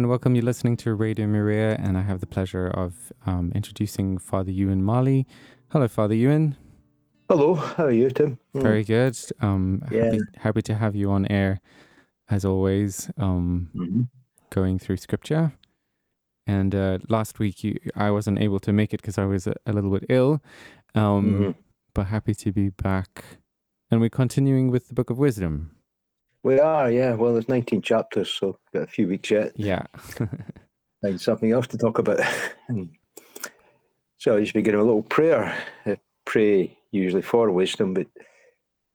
And welcome. You're listening to Radio Maria, and I have the pleasure of um, introducing Father Euan Marley. Hello, Father Euan. Hello, how are you, Tim? Mm. Very good. Um, yeah. happy, happy to have you on air, as always, um, mm-hmm. going through Scripture. And uh, last week, you, I wasn't able to make it because I was a, a, little bit ill. Um, mm-hmm. But happy to be back. And we're continuing with the Book of Wisdom. We are, yeah. Well, there's 19 chapters, so got a few weeks yet. Yeah. Find something else to talk about. so I just begin with a little prayer. I pray usually for wisdom, but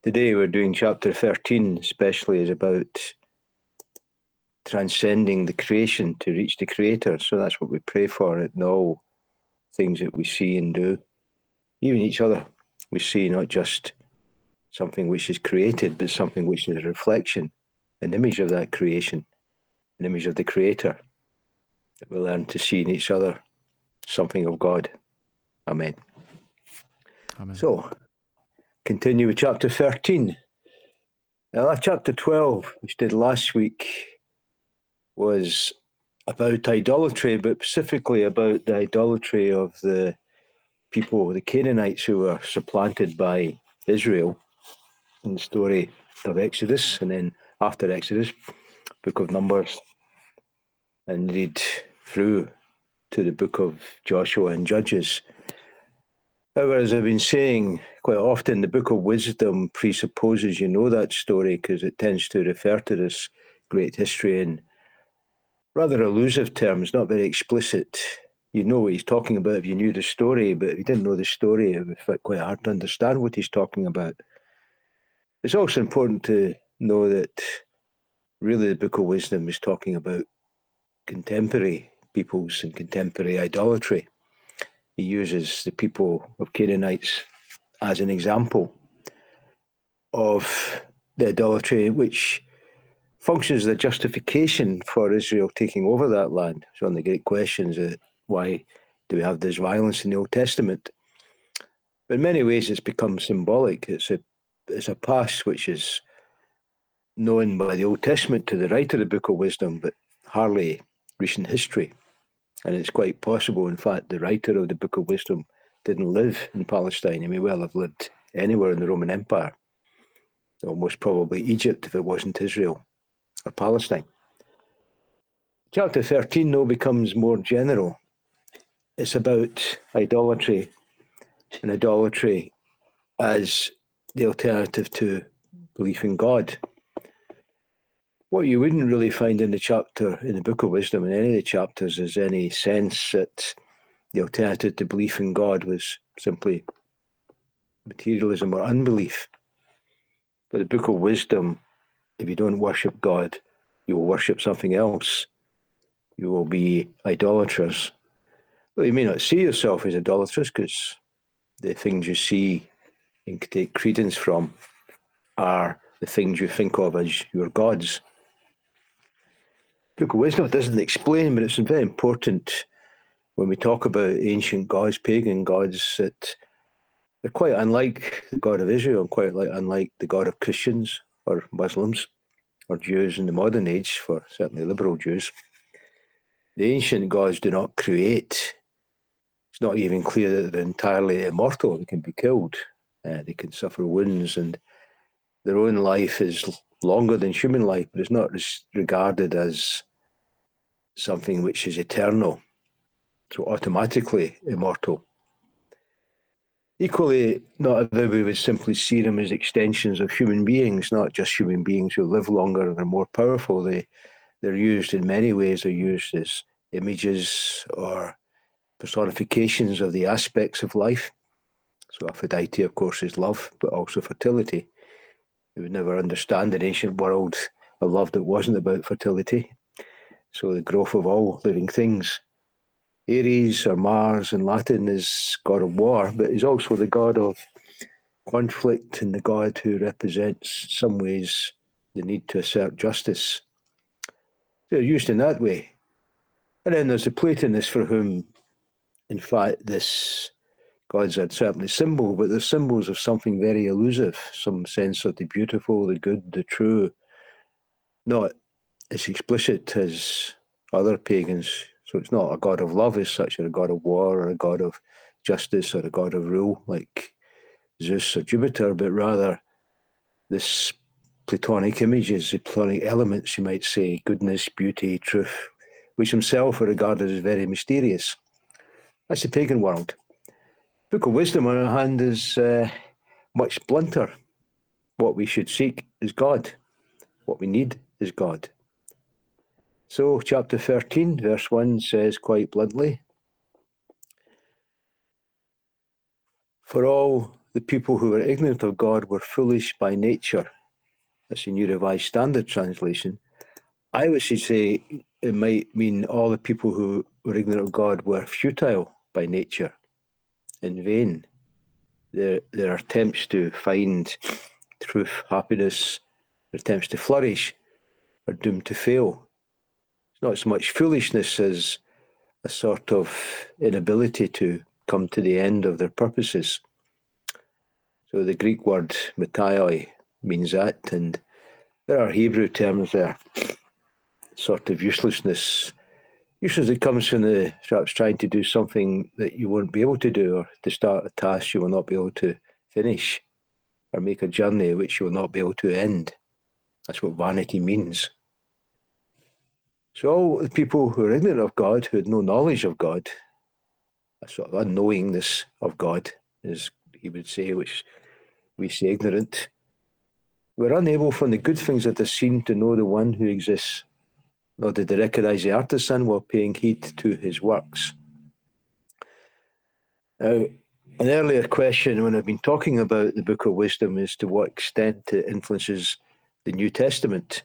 today we're doing chapter 13, especially is about transcending the creation to reach the creator. So that's what we pray for in all things that we see and do. Even each other, we see not just something which is created, but something which is a reflection, an image of that creation, an image of the Creator. That we learn to see in each other something of God. Amen. Amen. So, continue with chapter 13. Now, chapter 12, which did last week, was about idolatry, but specifically about the idolatry of the people, the Canaanites who were supplanted by Israel in the story of Exodus, and then after Exodus, book of Numbers, and read through to the book of Joshua and Judges. However, as I've been saying quite often, the book of wisdom presupposes you know that story because it tends to refer to this great history in rather elusive terms, not very explicit. You know what he's talking about if you knew the story, but if you didn't know the story, it would quite hard to understand what he's talking about. It's also important to know that really the Book of Wisdom is talking about contemporary peoples and contemporary idolatry. He uses the people of Canaanites as an example of the idolatry which functions as a justification for Israel taking over that land. It's one of the great questions uh, why do we have this violence in the Old Testament? But in many ways, it's become symbolic. It's a it's a pass which is known by the Old Testament to the writer of the Book of Wisdom, but hardly recent history. And it's quite possible, in fact, the writer of the Book of Wisdom didn't live in Palestine. He may well have lived anywhere in the Roman Empire, almost probably Egypt if it wasn't Israel or Palestine. Chapter 13, though, becomes more general. It's about idolatry and idolatry as the alternative to belief in God. What you wouldn't really find in the chapter in the Book of Wisdom in any of the chapters is any sense that the alternative to belief in God was simply materialism or unbelief. But the Book of Wisdom, if you don't worship God, you will worship something else. You will be idolaters. Well, you may not see yourself as idolatrous because the things you see and take credence from are the things you think of as your gods. Book of Wisdom doesn't explain, but it's very important when we talk about ancient gods, pagan gods, that they're quite unlike the God of Israel, and quite like, unlike the God of Christians or Muslims or Jews in the modern age, for certainly liberal Jews. The ancient gods do not create. It's not even clear that they're entirely immortal, they can be killed. Uh, they can suffer wounds, and their own life is longer than human life, but it's not regarded as something which is eternal, so automatically immortal. Equally, not everybody would simply see them as extensions of human beings, not just human beings who live longer and are more powerful. They, they're used in many ways, they're used as images or personifications of the aspects of life. So Aphrodite, of course, is love, but also fertility. We would never understand an ancient world a love that wasn't about fertility. So the growth of all living things. Ares or Mars in Latin is god of war, but he's also the god of conflict and the god who represents in some ways the need to assert justice. They're used in that way. And then there's the Platonists for whom, in fact, this gods are certainly symbol, but they're symbols of something very elusive, some sense of the beautiful, the good, the true, not as explicit as other pagans. So it's not a god of love as such, or a god of war, or a god of justice, or a god of rule like Zeus or Jupiter, but rather this Platonic images, the Platonic elements, you might say, goodness, beauty, truth, which himself are regarded as very mysterious. That's the pagan world. Book of Wisdom, on the other hand, is uh, much blunter. What we should seek is God. What we need is God. So, chapter 13, verse 1 says quite bluntly For all the people who were ignorant of God were foolish by nature. That's a New Revised Standard Translation. I would say it might mean all the people who were ignorant of God were futile by nature, in vain. Their, their attempts to find truth, happiness, their attempts to flourish are doomed to fail. It's not so much foolishness as a sort of inability to come to the end of their purposes. So the Greek word metaioi means that, and there are Hebrew terms there, sort of uselessness. Useless it comes from the perhaps trying to do something that you won't be able to do, or to start a task you will not be able to finish, or make a journey which you will not be able to end. That's what vanity means. So all the people who are ignorant of God, who had no knowledge of God, a sort of unknowingness of God, as he would say, which we say ignorant. We're unable from the good things that are seen to know the one who exists, nor did they recognize the artisan while paying heed to his works. Now, an earlier question when I've been talking about the Book of Wisdom is to what extent it influences the New Testament.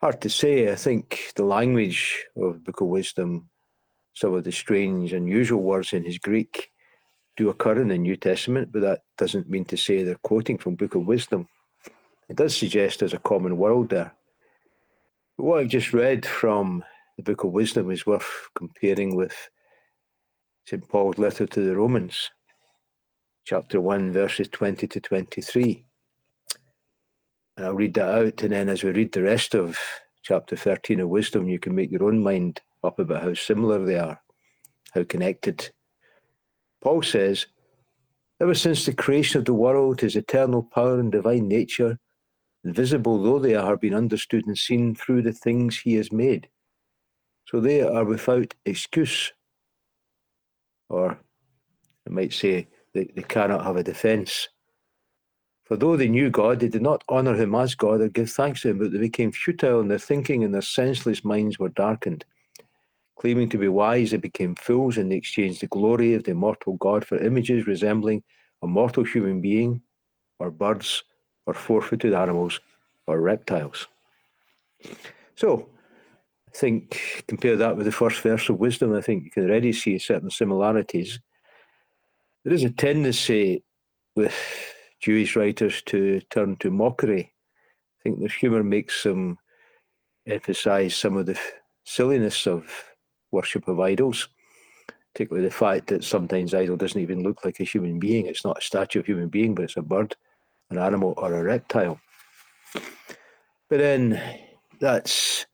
Hard to say. I think the language of the Book of Wisdom, some of the strange, unusual words in his Greek, do occur in the New Testament, but that doesn't mean to say they're quoting from Book of Wisdom. It does suggest there's a common world there. What I've just read from the Book of Wisdom is worth comparing with St. Paul's letter to the Romans, chapter 1, verses 20 to 23. And I'll read that out, and then as we read the rest of chapter 13 of Wisdom, you can make your own mind up about how similar they are, how connected Paul says, Ever since the creation of the world, his eternal power and divine nature, invisible though they are, been understood and seen through the things he has made. So they are without excuse. Or I might say they, they cannot have a defense. For though they knew God, they did not honor him as God or give thanks to him, but they became futile in their thinking and their senseless minds were darkened. Claiming to be wise, they became fools and they exchanged the glory of the immortal God for images resembling a mortal human being, or birds, or four footed animals, or reptiles. So, I think, compare that with the first verse of wisdom, I think you can already see certain similarities. There is a tendency with Jewish writers to turn to mockery. I think the humour makes them emphasize some of the silliness of worship of idols, particularly the fact that sometimes idol doesn't even look like a human being. It's not a statue of a human being, but it's a bird, an animal, or a reptile. But then that's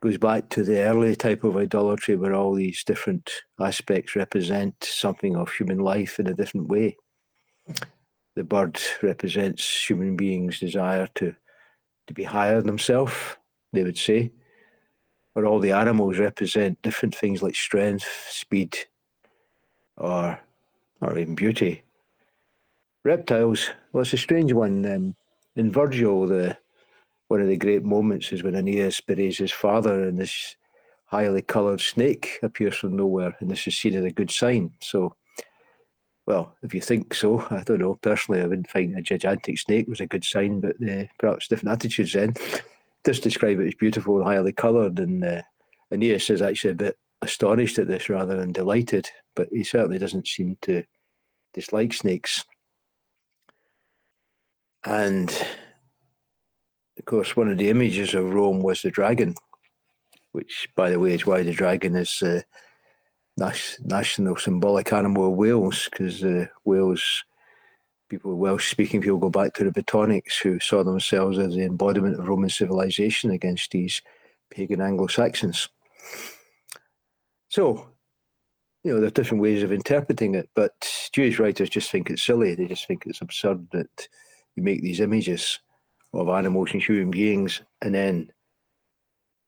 goes back to the early type of idolatry where all these different aspects represent something of human life in a different way. The bird represents human beings' desire to, to be higher than themselves, they would say where all the animals represent different things like strength, speed, or or even beauty. Reptiles, well, it's a strange one. Um, in Virgil, the one of the great moments is when Aeneas buries his father, and this highly coloured snake appears from nowhere, and this is seen as a good sign. So, well, if you think so, I don't know. Personally, I wouldn't find a gigantic snake was a good sign, but uh, perhaps different attitudes then just describe it as beautiful and highly coloured. And uh, Aeneas is actually a bit astonished at this rather than delighted, but he certainly doesn't seem to dislike snakes. And of course, one of the images of Rome was the dragon, which, by the way, is why the dragon is the uh, national symbolic animal of Wales, because uh, Wales people, Welsh speaking people, go back to the Britonics who saw themselves as the embodiment of Roman civilization against these pagan Anglo Saxons. So, you know, there are different ways of interpreting it, but Jewish writers just think it's silly. They just think it's absurd that make these images of animals and human beings and then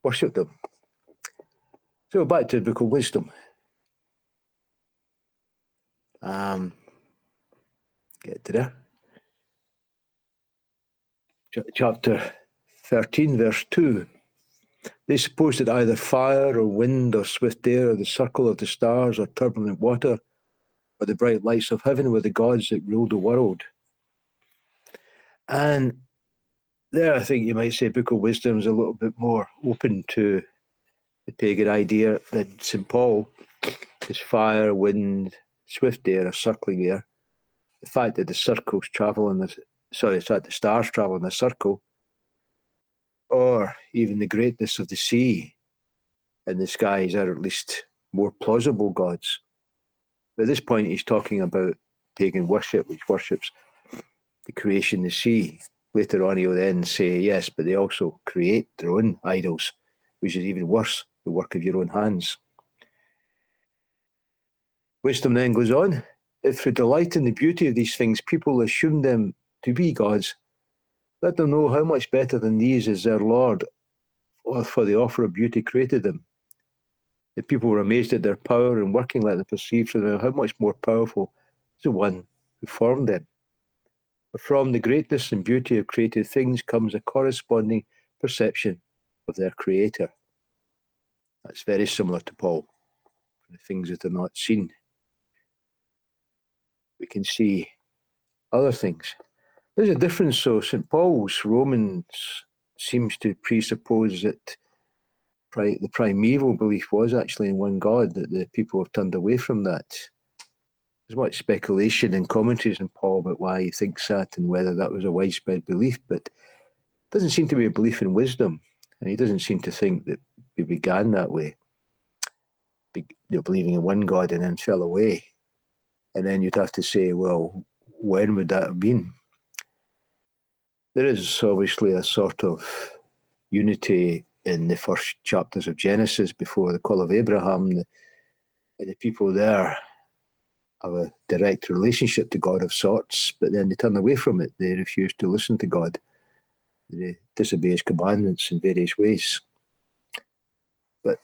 worship them. So back to of wisdom. Um, get to there. Ch- chapter 13, verse 2. They suppose that either fire or wind or swift air or the circle of the stars or turbulent water or the bright lights of heaven were the gods that ruled the world. And there, I think you might say Book of Wisdom is a little bit more open to the pagan idea than St. Paul. Is fire, wind, swift air, or circling air. The fact that the circles travel in the sorry, the fact the stars travel in a circle, or even the greatness of the sea and the skies are at least more plausible gods. But at this point, he's talking about pagan worship, which worships the creation, the sea. Later on, he'll then say, yes, but they also create their own idols, which is even worse, the work of your own hands. Wisdom then goes on. If through delight in the beauty of these things, people assume them to be gods, let them know how much better than these is their Lord, or for the offer of beauty created them. The people were amazed at their power and working let them perceive from them how much more powerful is the one who formed them. From the greatness and beauty of created things comes a corresponding perception of their creator. That's very similar to Paul. The things that are not seen. We can see other things. There's a difference, so St. Paul's Romans seems to presuppose that the primeval belief was actually in one God, that the people have turned away from that. There's much speculation and commentaries in Paul about why he thinks that and whether that was a widespread belief, but doesn't seem to be a belief in wisdom. And he doesn't seem to think that we began that way, be, you know, believing in one God and then fell away. And then you'd have to say, well, when would that have been? there is obviously a sort of unity in the first chapters of Genesis before the call of Abraham. The, the people there have a direct relationship to God of sorts, but then they turn away from it. They refuse to listen to God. They disobey his commandments in various ways. But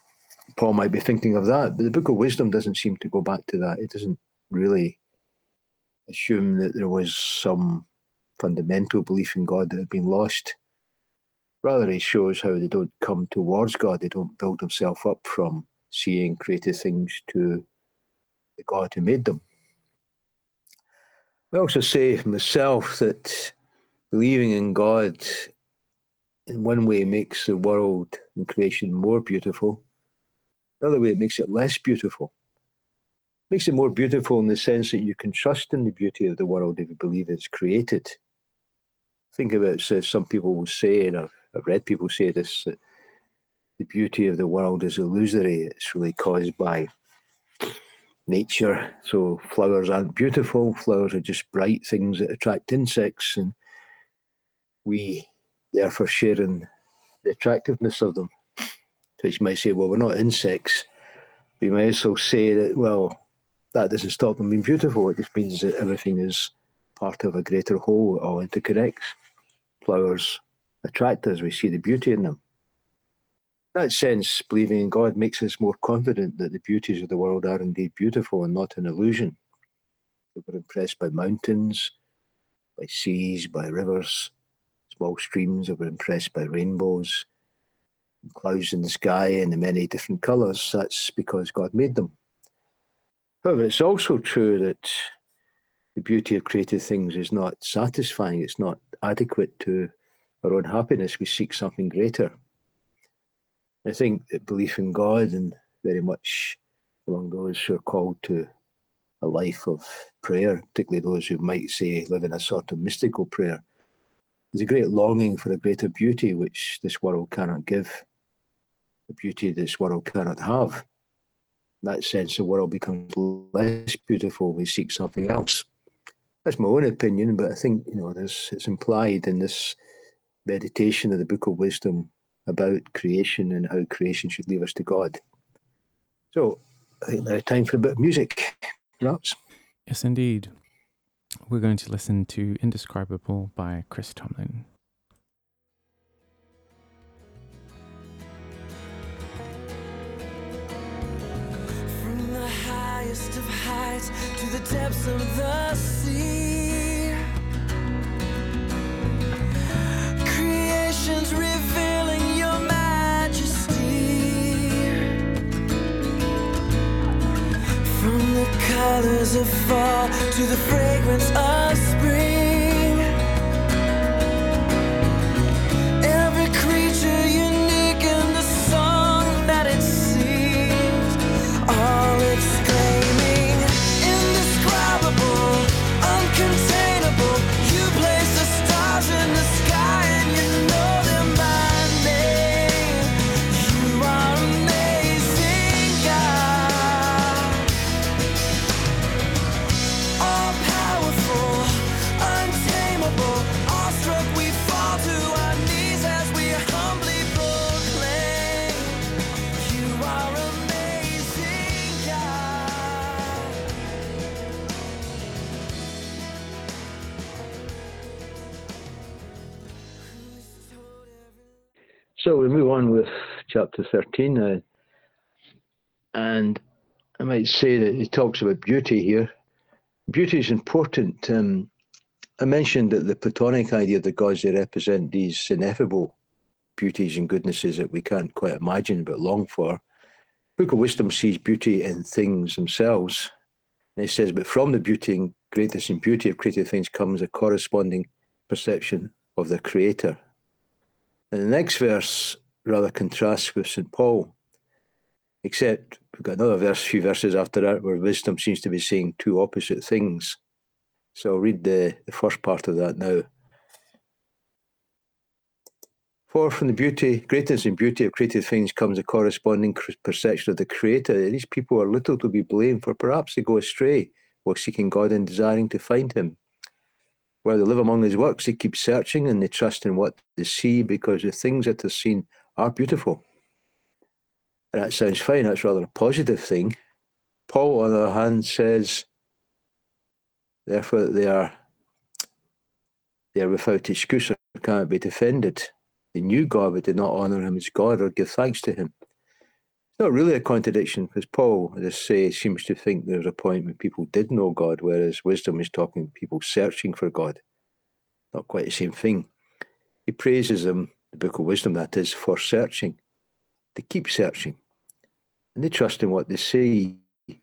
Paul might be thinking of that, but the book of wisdom doesn't seem to go back to that. It doesn't really assume that there was some fundamental belief in God that had been lost. Rather, it shows how they don't come towards God, they don't build themselves up from seeing created things to the God who made them. I also say myself that believing in God in one way makes the world and creation more beautiful. Another way, it makes it less beautiful. It makes it more beautiful in the sense that you can trust in the beauty of the world if you believe it's created think about so some people will say, and I've, I've read people say this, that the beauty of the world is illusory. It's really caused by nature. So flowers aren't beautiful. Flowers are just bright things that attract insects, and we therefore share in the attractiveness of them. You might say, well, we're not insects. We might also say that, well, that doesn't stop them being beautiful. It just means that everything is part of a greater whole, all interconnects flowers attract us, we see the beauty in them. That sense, believing in God makes us more confident that the beauties of the world are indeed beautiful and not an illusion. We're impressed by mountains, by seas, by rivers, small streams, we're impressed by rainbows, clouds in the sky and the many different colours. That's because God made them. However, it's also true that the beauty of created things is not satisfying, it's not adequate to our own happiness. We seek something greater. I think that belief in God and very much among those who are called to a life of prayer, particularly those who might say live in a sort of mystical prayer, there's a great longing for a greater beauty which this world cannot give, the beauty this world cannot have. In that sense, the world becomes less beautiful. We seek something else that's my own opinion, but I think you know there's it's implied in this meditation of the Book of Wisdom about creation and how creation should lead us to God. So I think now time for a bit of music, perhaps. Yes, indeed. We're going to listen to Indescribable by Chris Tomlin. From the highest of heights to the depths of the sea. Creation's revealing colors of fall to the fragrance of So we move on with chapter 13 now. And I might say that he talks about beauty here. Beauty is important. Um, I mentioned that the Platonic idea of the gods, they represent these ineffable beauties and goodnesses that we can't quite imagine but long for. Book of Wisdom sees beauty in things themselves. And it says, but from the beauty and greatness and beauty of created things comes a corresponding perception of the Creator. And the next verse rather contrasts with St. Paul, except we've got another verse, a few verses after that, where wisdom seems to be saying two opposite things. So I'll read the, the first part of that now. For from the beauty, greatness and beauty of created things comes a corresponding perception of the Creator. These people are little to be blamed, for perhaps they go astray while seeking God and desiring to find Him. While they live among His works, they keep searching and they trust in what they see because the things that are seen are beautiful. And that sounds fine, that's rather a positive thing. Paul, on the other hand, says, therefore, they are, they are without excuse or cannot be defended. They knew God but did not honour him as God or give thanks to him. Not really a contradiction because Paul, as I say, seems to think there's a point when people did know God, whereas wisdom is talking people searching for God. Not quite the same thing. He praises them, the book of wisdom that is, for searching. They keep searching. And they trust in what they see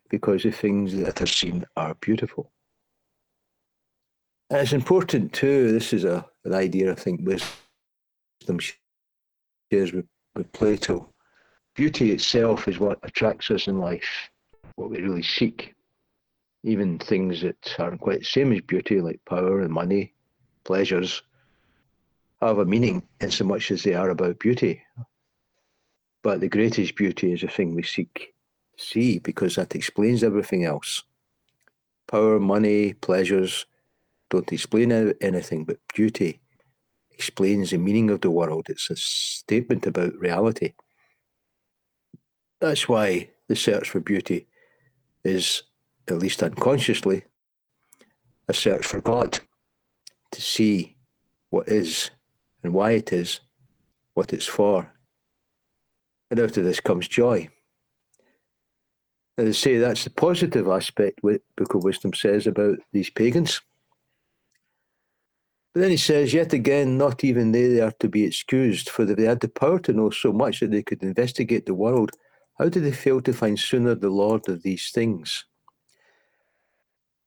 because the things that are seen are beautiful. And it's important too, this is a, an idea I think wisdom shares with, with Plato. Beauty itself is what attracts us in life, what we really seek. Even things that aren't quite the same as beauty, like power and money, pleasures, have a meaning in so much as they are about beauty. But the greatest beauty is the thing we seek see because that explains everything else. Power, money, pleasures don't explain anything, but beauty explains the meaning of the world. It's a statement about reality. That's why the search for beauty is, at least unconsciously, a search for God to see what is and why it is, what it's for. And out of this comes joy. As I say, that's the positive aspect what Book of Wisdom says about these pagans. But then he says, yet again, not even they are to be excused, for they had the power to know so much that they could investigate the world, how did they fail to find sooner the Lord of these things?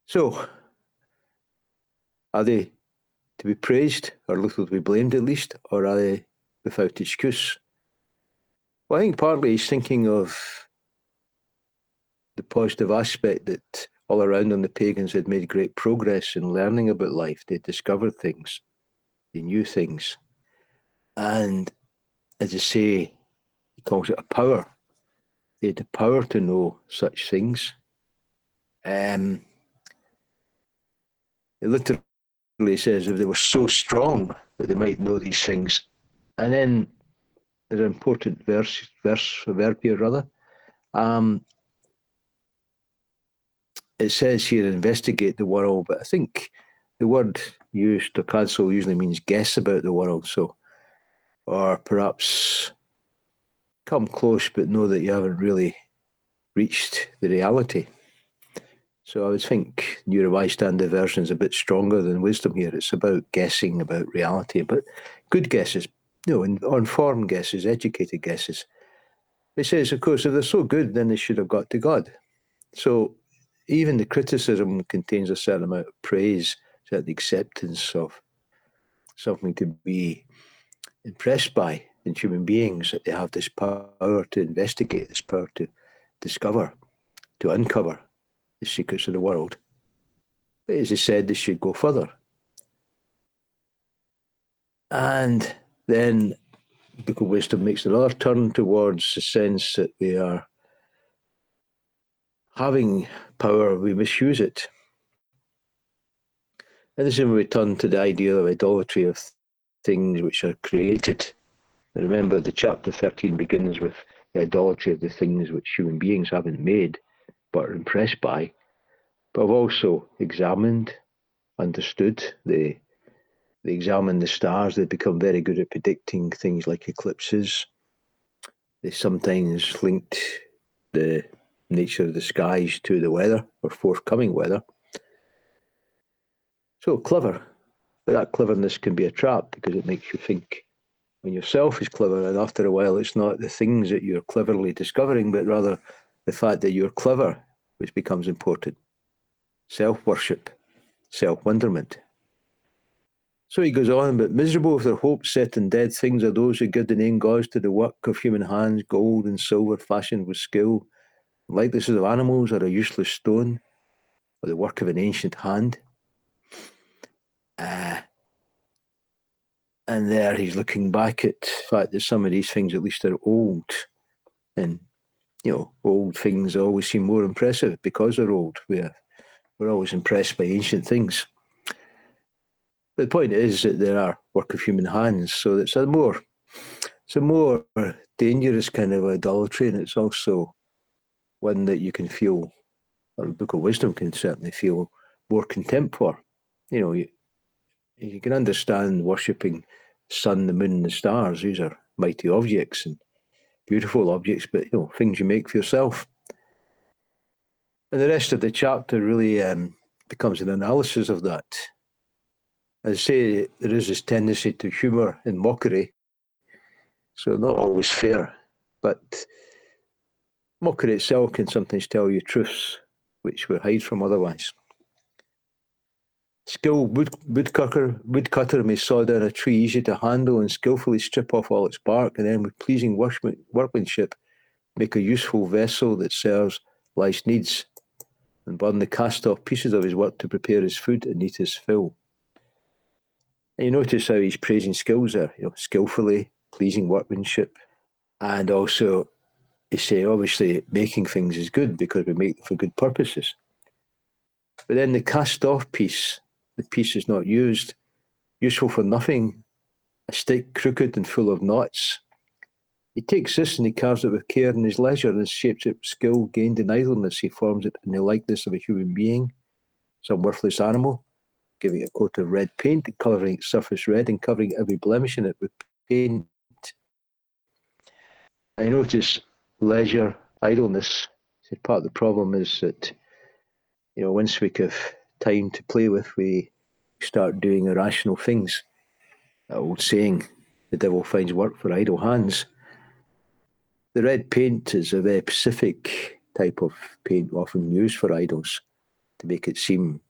So, are they to be praised, or little to be blamed at least, or are they without excuse? Well, I think partly he's thinking of the positive aspect that all around them the pagans had made great progress in learning about life. They discovered things, they knew things. And as I say, he calls it a power. They had the power to know such things. Um, it literally says if they were so strong that they might know these things. And then there's an important verse, verse, verb here, rather. Um, it says here, investigate the world, but I think the word used, tokazo, usually means guess about the world. So, or perhaps come close, but know that you haven't really reached the reality. So I would think New Revised Standard Version is a bit stronger than wisdom here. It's about guessing about reality, but good guesses, you know, informed guesses, educated guesses. It says, of course, if they're so good, then they should have got to God. So even the criticism contains a certain amount of praise, certain acceptance of something to be impressed by in human beings, that they have this power to investigate, this power to discover, to uncover the secrets of the world. But as he said, they should go further. And then Book of Wisdom makes another turn towards the sense that we are having power, we misuse it. And this is when we turn to the idea of idolatry of things which are created. Remember, the chapter 13 begins with the idolatry of the things which human beings haven't made but are impressed by. But I've also examined, understood, they, they examine the stars, they become very good at predicting things like eclipses. They sometimes linked the nature of the skies to the weather or forthcoming weather. So clever, but that cleverness can be a trap because it makes you think when yourself is clever, and after a while, it's not the things that you're cleverly discovering, but rather the fact that you're clever, which becomes important. Self worship, self wonderment. So he goes on, but miserable if their hopes set in dead things are those who give the name gods to the work of human hands, gold and silver fashioned with skill, likenesses of animals are a useless stone, or the work of an ancient hand. Uh, and there he's looking back at the fact that some of these things at least are old. And you know old things always seem more impressive because they're old. We're, we're always impressed by ancient things. But the point is that there are work of human hands so it's a more it's a more dangerous kind of idolatry and it's also one that you can feel or the book of wisdom can certainly feel more contempt for. You know you, you can understand worshipping sun, the moon, and the stars. These are mighty objects and beautiful objects, but you know things you make for yourself. And the rest of the chapter really um, becomes an analysis of that. I say, there is this tendency to humour and mockery, so not always fair, but mockery itself can sometimes tell you truths which we hide from otherwise. Skilled wood, woodcutter, woodcutter may saw down a tree easy to handle and skillfully strip off all its bark, and then with pleasing workmanship make a useful vessel that serves life's needs, and burn the cast off pieces of his work to prepare his food and eat his fill. And you notice how he's praising skills there, you know, skillfully, pleasing workmanship, and also you say obviously making things is good because we make them for good purposes. But then the cast off piece the piece is not used, useful for nothing, a stick crooked and full of knots. He takes this and he carves it with care in his leisure and shapes it with skill gained in idleness. He forms it in the likeness of a human being, some worthless animal, giving it a coat of red paint, colouring its surface red and covering every blemish in it with paint. I notice leisure, idleness. Part of the problem is that, you know, once we have time to play with, we start doing irrational things. That old saying, the devil finds work for idle hands. The red paint is a very specific type of paint often used for idols to make it seem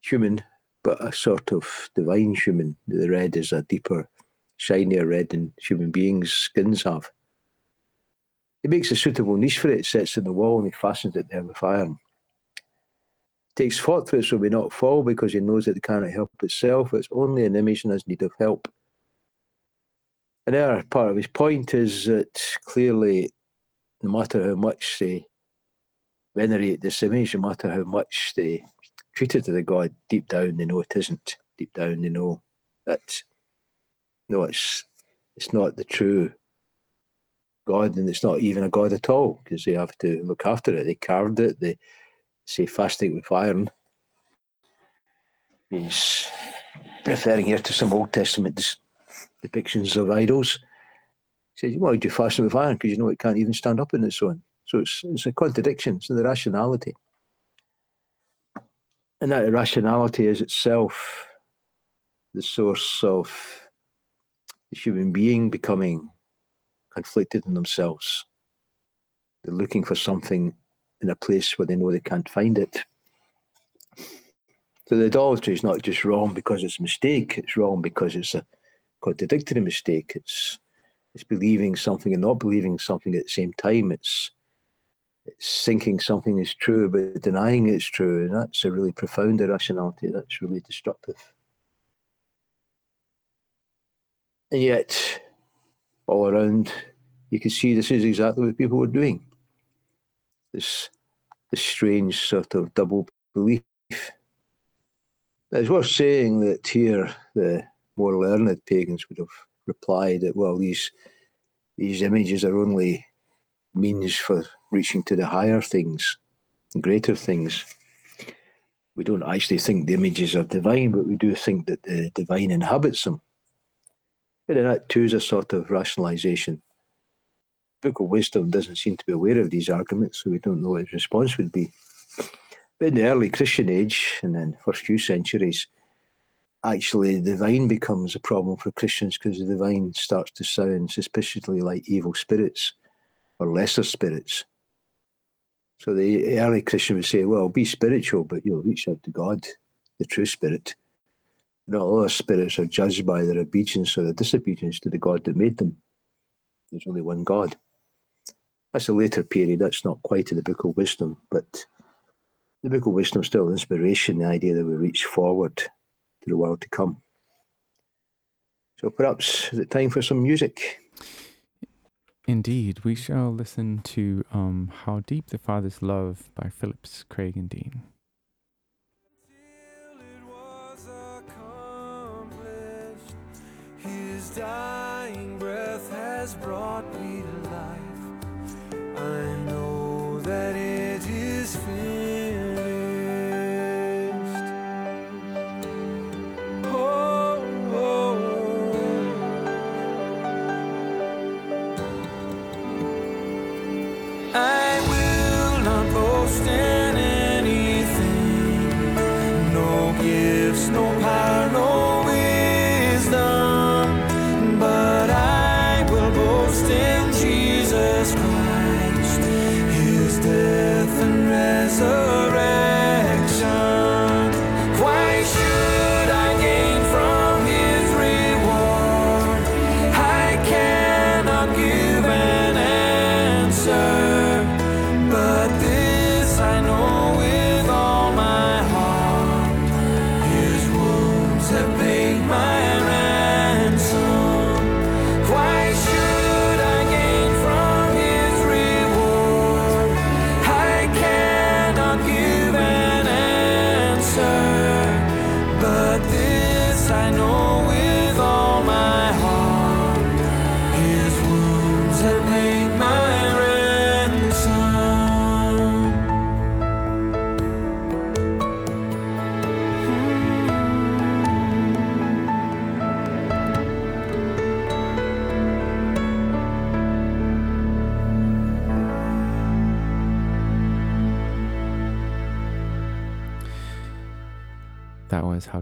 human, but a sort of divine human. The red is a deeper, shinier red than human beings' skins have. He makes a suitable niche for it, sets in the wall, and he fastens it there with iron takes thought it so we not fall because he knows that it cannot help itself. It's only an image and has need of help. Another part of his point is that clearly, no matter how much they venerate this image, no matter how much they treat it as a god, deep down they know it isn't. Deep down they know that no, it's it's not the true God, and it's not even a God at all because they have to look after it. They carved it. They say fasting with iron. He's referring here to some Old Testament depictions of idols. He says, "Why would you fasten with iron? Because you know it can't even stand up on its own." So it's it's a contradiction. It's the rationality, and that irrationality is itself the source of the human being becoming conflicted in themselves. They're looking for something in a place where they know they can't find it. So the idolatry is not just wrong because it's a mistake, it's wrong because it's a contradictory mistake. It's it's believing something and not believing something at the same time. It's it's thinking something is true but denying it's true. And that's a really profound irrationality. That's really destructive. And yet all around, you can see this is exactly what people were doing. This, this strange sort of double belief. It's worth saying that here the more learned pagans would have replied that, well, these these images are only means for reaching to the higher things, greater things. We don't actually think the images are divine, but we do think that the divine inhabits them. And that too is a sort of rationalization. Book of Wisdom doesn't seem to be aware of these arguments, so we don't know what its response would be. But in the early Christian age, and then first few centuries, actually the divine becomes a problem for Christians because the divine starts to sound suspiciously like evil spirits or lesser spirits. So the early Christian would say, well, be spiritual, but you'll reach out to God, the true spirit. Not all our spirits are judged by their obedience or their disobedience to the God that made them. There's only one God. That's a later period. That's not quite in the Book of Wisdom, but the Book of Wisdom is still inspiration, the idea that we reach forward to the world to come. So perhaps is it time for some music? Indeed, we shall listen to um, How Deep the Father's Love by Phillips, Craig, and Dean. dying breath has brought me to life.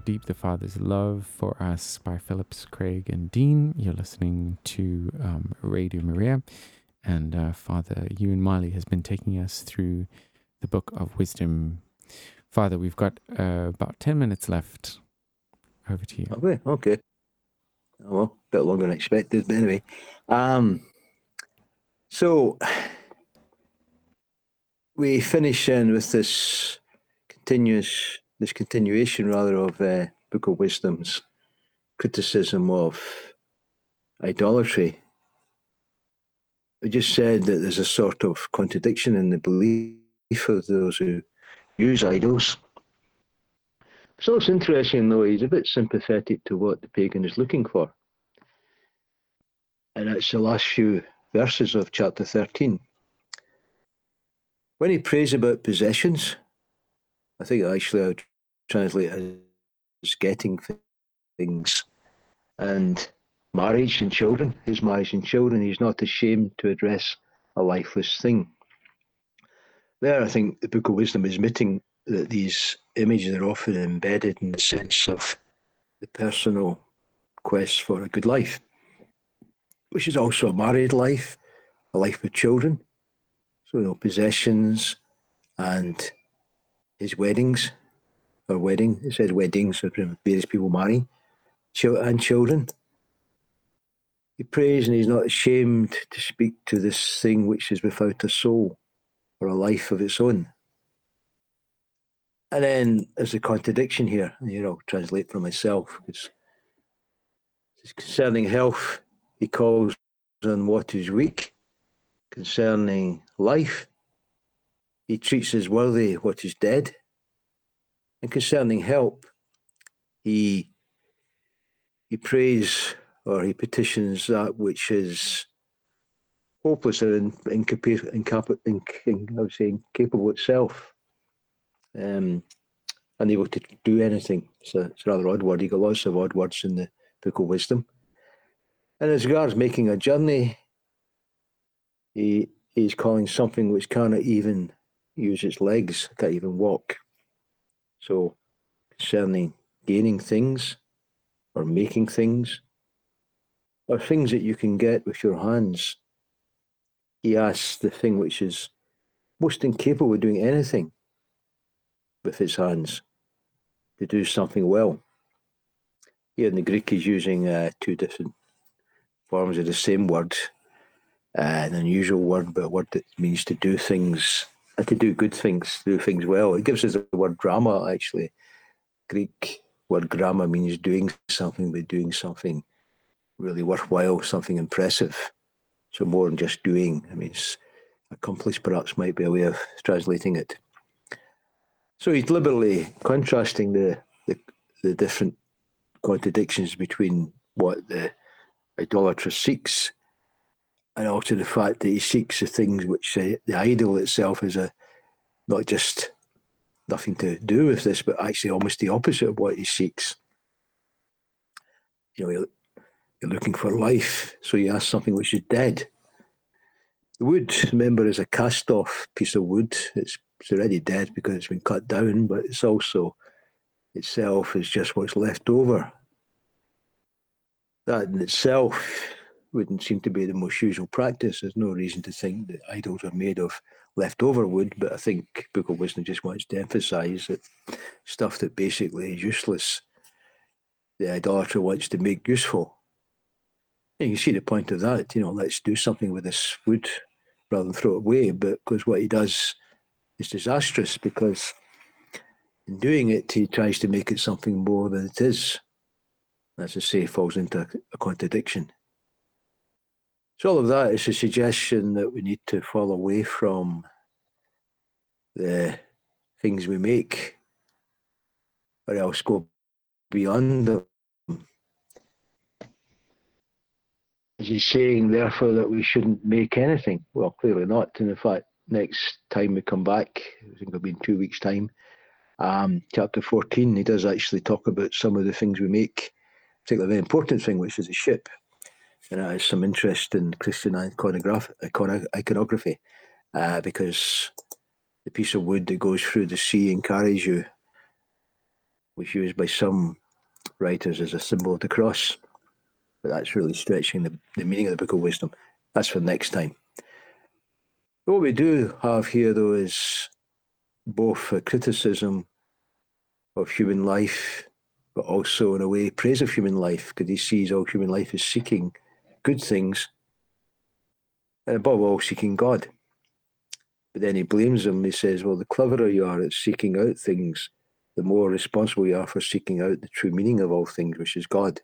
Deep the Father's Love for Us by Phillips, Craig, and Dean. You're listening to um, Radio Maria, and uh, Father Euan Marley has been taking us through the Book of Wisdom. Father, we've got uh, about 10 minutes left. Over to you. Okay, okay. Oh, well, a bit longer than expected, but anyway. Um, so, we finish in with this continuous this continuation rather of uh, Book of Wisdom's criticism of idolatry. I just said that there's a sort of contradiction in the belief of those who use idols. So it's interesting though, he's a bit sympathetic to what the pagan is looking for. And it's the last few verses of chapter 13. When he prays about possessions, I think actually I would translate as getting things and marriage and children, his marriage and children, he's not ashamed to address a lifeless thing. There, I think the Book of Wisdom is admitting that these images are often embedded in the sense of the personal quest for a good life, which is also a married life, a life with children. So, you know, possessions and his weddings, or wedding, it says weddings, so various people marry, and children. He prays and he's not ashamed to speak to this thing which is without a soul or a life of its own. And then there's a contradiction here, you know, translate for myself. It's concerning health, he calls on what is weak. Concerning life, he treats as worthy what is dead. And concerning help, he he prays or he petitions that which is hopeless or in, incapable, incap- inc- I would say incapable itself, um, unable to do anything. So it's a rather odd word. You got lots of odd words in the Book of Wisdom. And as regards making a journey, he is calling something which cannot even use its legs, can't even walk. So concerning gaining things or making things or things that you can get with your hands he asks the thing which is most incapable of doing anything with his hands to do something well. Here in the Greek, he's using uh, two different forms of the same word, uh, an unusual word, but a word that means to do things, to do good things, do things well. It gives us the word drama, actually. Greek word drama means doing something, but doing something really worthwhile, something impressive. So more than just doing. I mean, accomplished perhaps might be a way of translating it. So he's deliberately contrasting the, the, the different contradictions between what the idolater seeks and also the fact that he seeks the things which uh, the idol itself is a not just nothing to do with this, but actually almost the opposite of what he seeks. You know, you're looking for life, so you ask something which is dead. The wood, remember, is a cast off piece of wood. It's, it's already dead because it's been cut down, but it's also itself is just what's left over. That in itself wouldn't seem to be the most usual practice. There's no reason to think that idols are made of leftover wood, but I think Book of Wisdom just wants to emphasize that stuff that basically is useless, the idolater wants to make useful. And you see the point of that, you know, let's do something with this wood rather than throw it away. But because what he does is disastrous because in doing it, he tries to make it something more than it is. As I say, falls into a contradiction. So all of that is a suggestion that we need to fall away from the things we make, or else go beyond them Is he saying, therefore, that we shouldn't make anything? Well, clearly not. And in fact, next time we come back, I think it'll be in two weeks' time, um, chapter 14, he does actually talk about some of the things we make, particularly the important thing, which is a ship. And it has some interest in Christian iconograph- iconography uh, because the piece of wood that goes through the sea and carries you was used by some writers as a symbol of the cross but that's really stretching the, the meaning of the Book of Wisdom. That's for next time. What we do have here, though, is both a criticism of human life, but also, in a way, praise of human life, because he sees all human life as seeking good things, and above all, seeking God. But then he blames them. He says, Well, the cleverer you are at seeking out things, the more responsible you are for seeking out the true meaning of all things, which is God.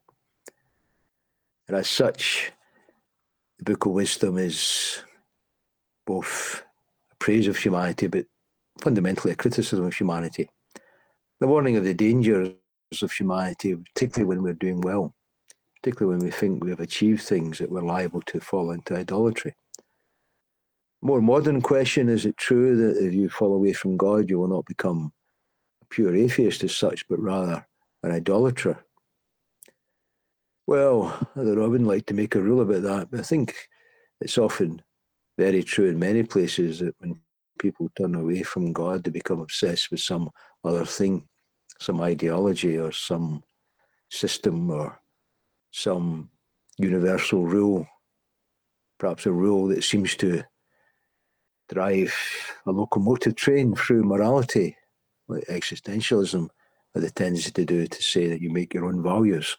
And as such, the Book of Wisdom is both a praise of humanity, but fundamentally a criticism of humanity. The warning of the dangers of humanity, particularly when we're doing well, particularly when we think we have achieved things that we're liable to fall into idolatry. More modern question is it true that if you fall away from God, you will not become a pure atheist as such, but rather an idolater? Well, I don't know, I wouldn't like to make a rule about that, but I think it's often very true in many places that when people turn away from God, they become obsessed with some other thing, some ideology or some system or some universal rule, perhaps a rule that seems to drive a locomotive train through morality, like existentialism has a tendency to do, to say that you make your own values,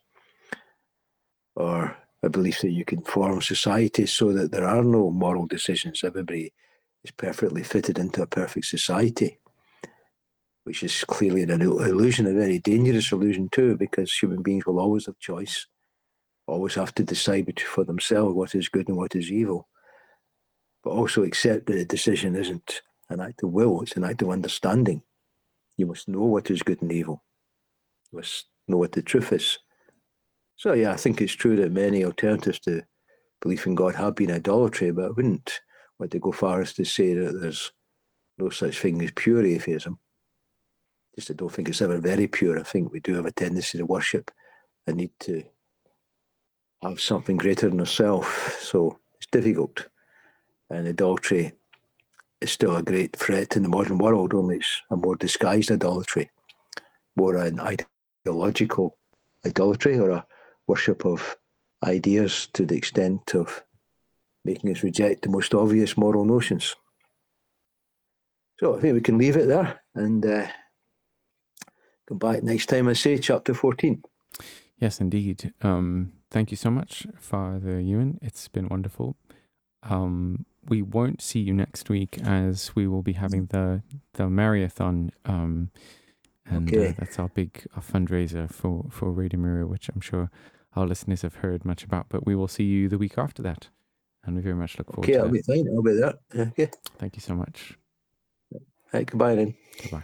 or a belief that you can form society so that there are no moral decisions. Everybody is perfectly fitted into a perfect society, which is clearly an illusion, a very dangerous illusion too, because human beings will always have choice, always have to decide for themselves what is good and what is evil but also accept that a decision isn't an act of will, it's an act of understanding. You must know what is good and evil. You must know what the truth is. So, yeah, I think it's true that many alternatives to belief in God have been idolatry, but I wouldn't want to go far as to say that there's no such thing as pure atheism. Just I don't think it's ever very pure. I think we do have a tendency to worship a need to have something greater than ourselves. So it's difficult and idolatry is still a great threat in the modern world, only it's a more disguised idolatry, more an ideological idolatry or a worship of ideas to the extent of making us reject the most obvious moral notions. So I think we can leave it there and uh, come back next time and say chapter 14. Yes, indeed. Um, thank you so much, Father Euan. It's been wonderful. Um, we won't see you next week as we will be having the the marathon um, and okay. uh, that's our big our fundraiser for for Radio Maria, which I'm sure our listeners have heard much about. But we will see you the week after that, and we very much look forward. Okay, to I'll be fine. I'll be there. Okay. Thank you so much. Right, goodbye then. Goodbye.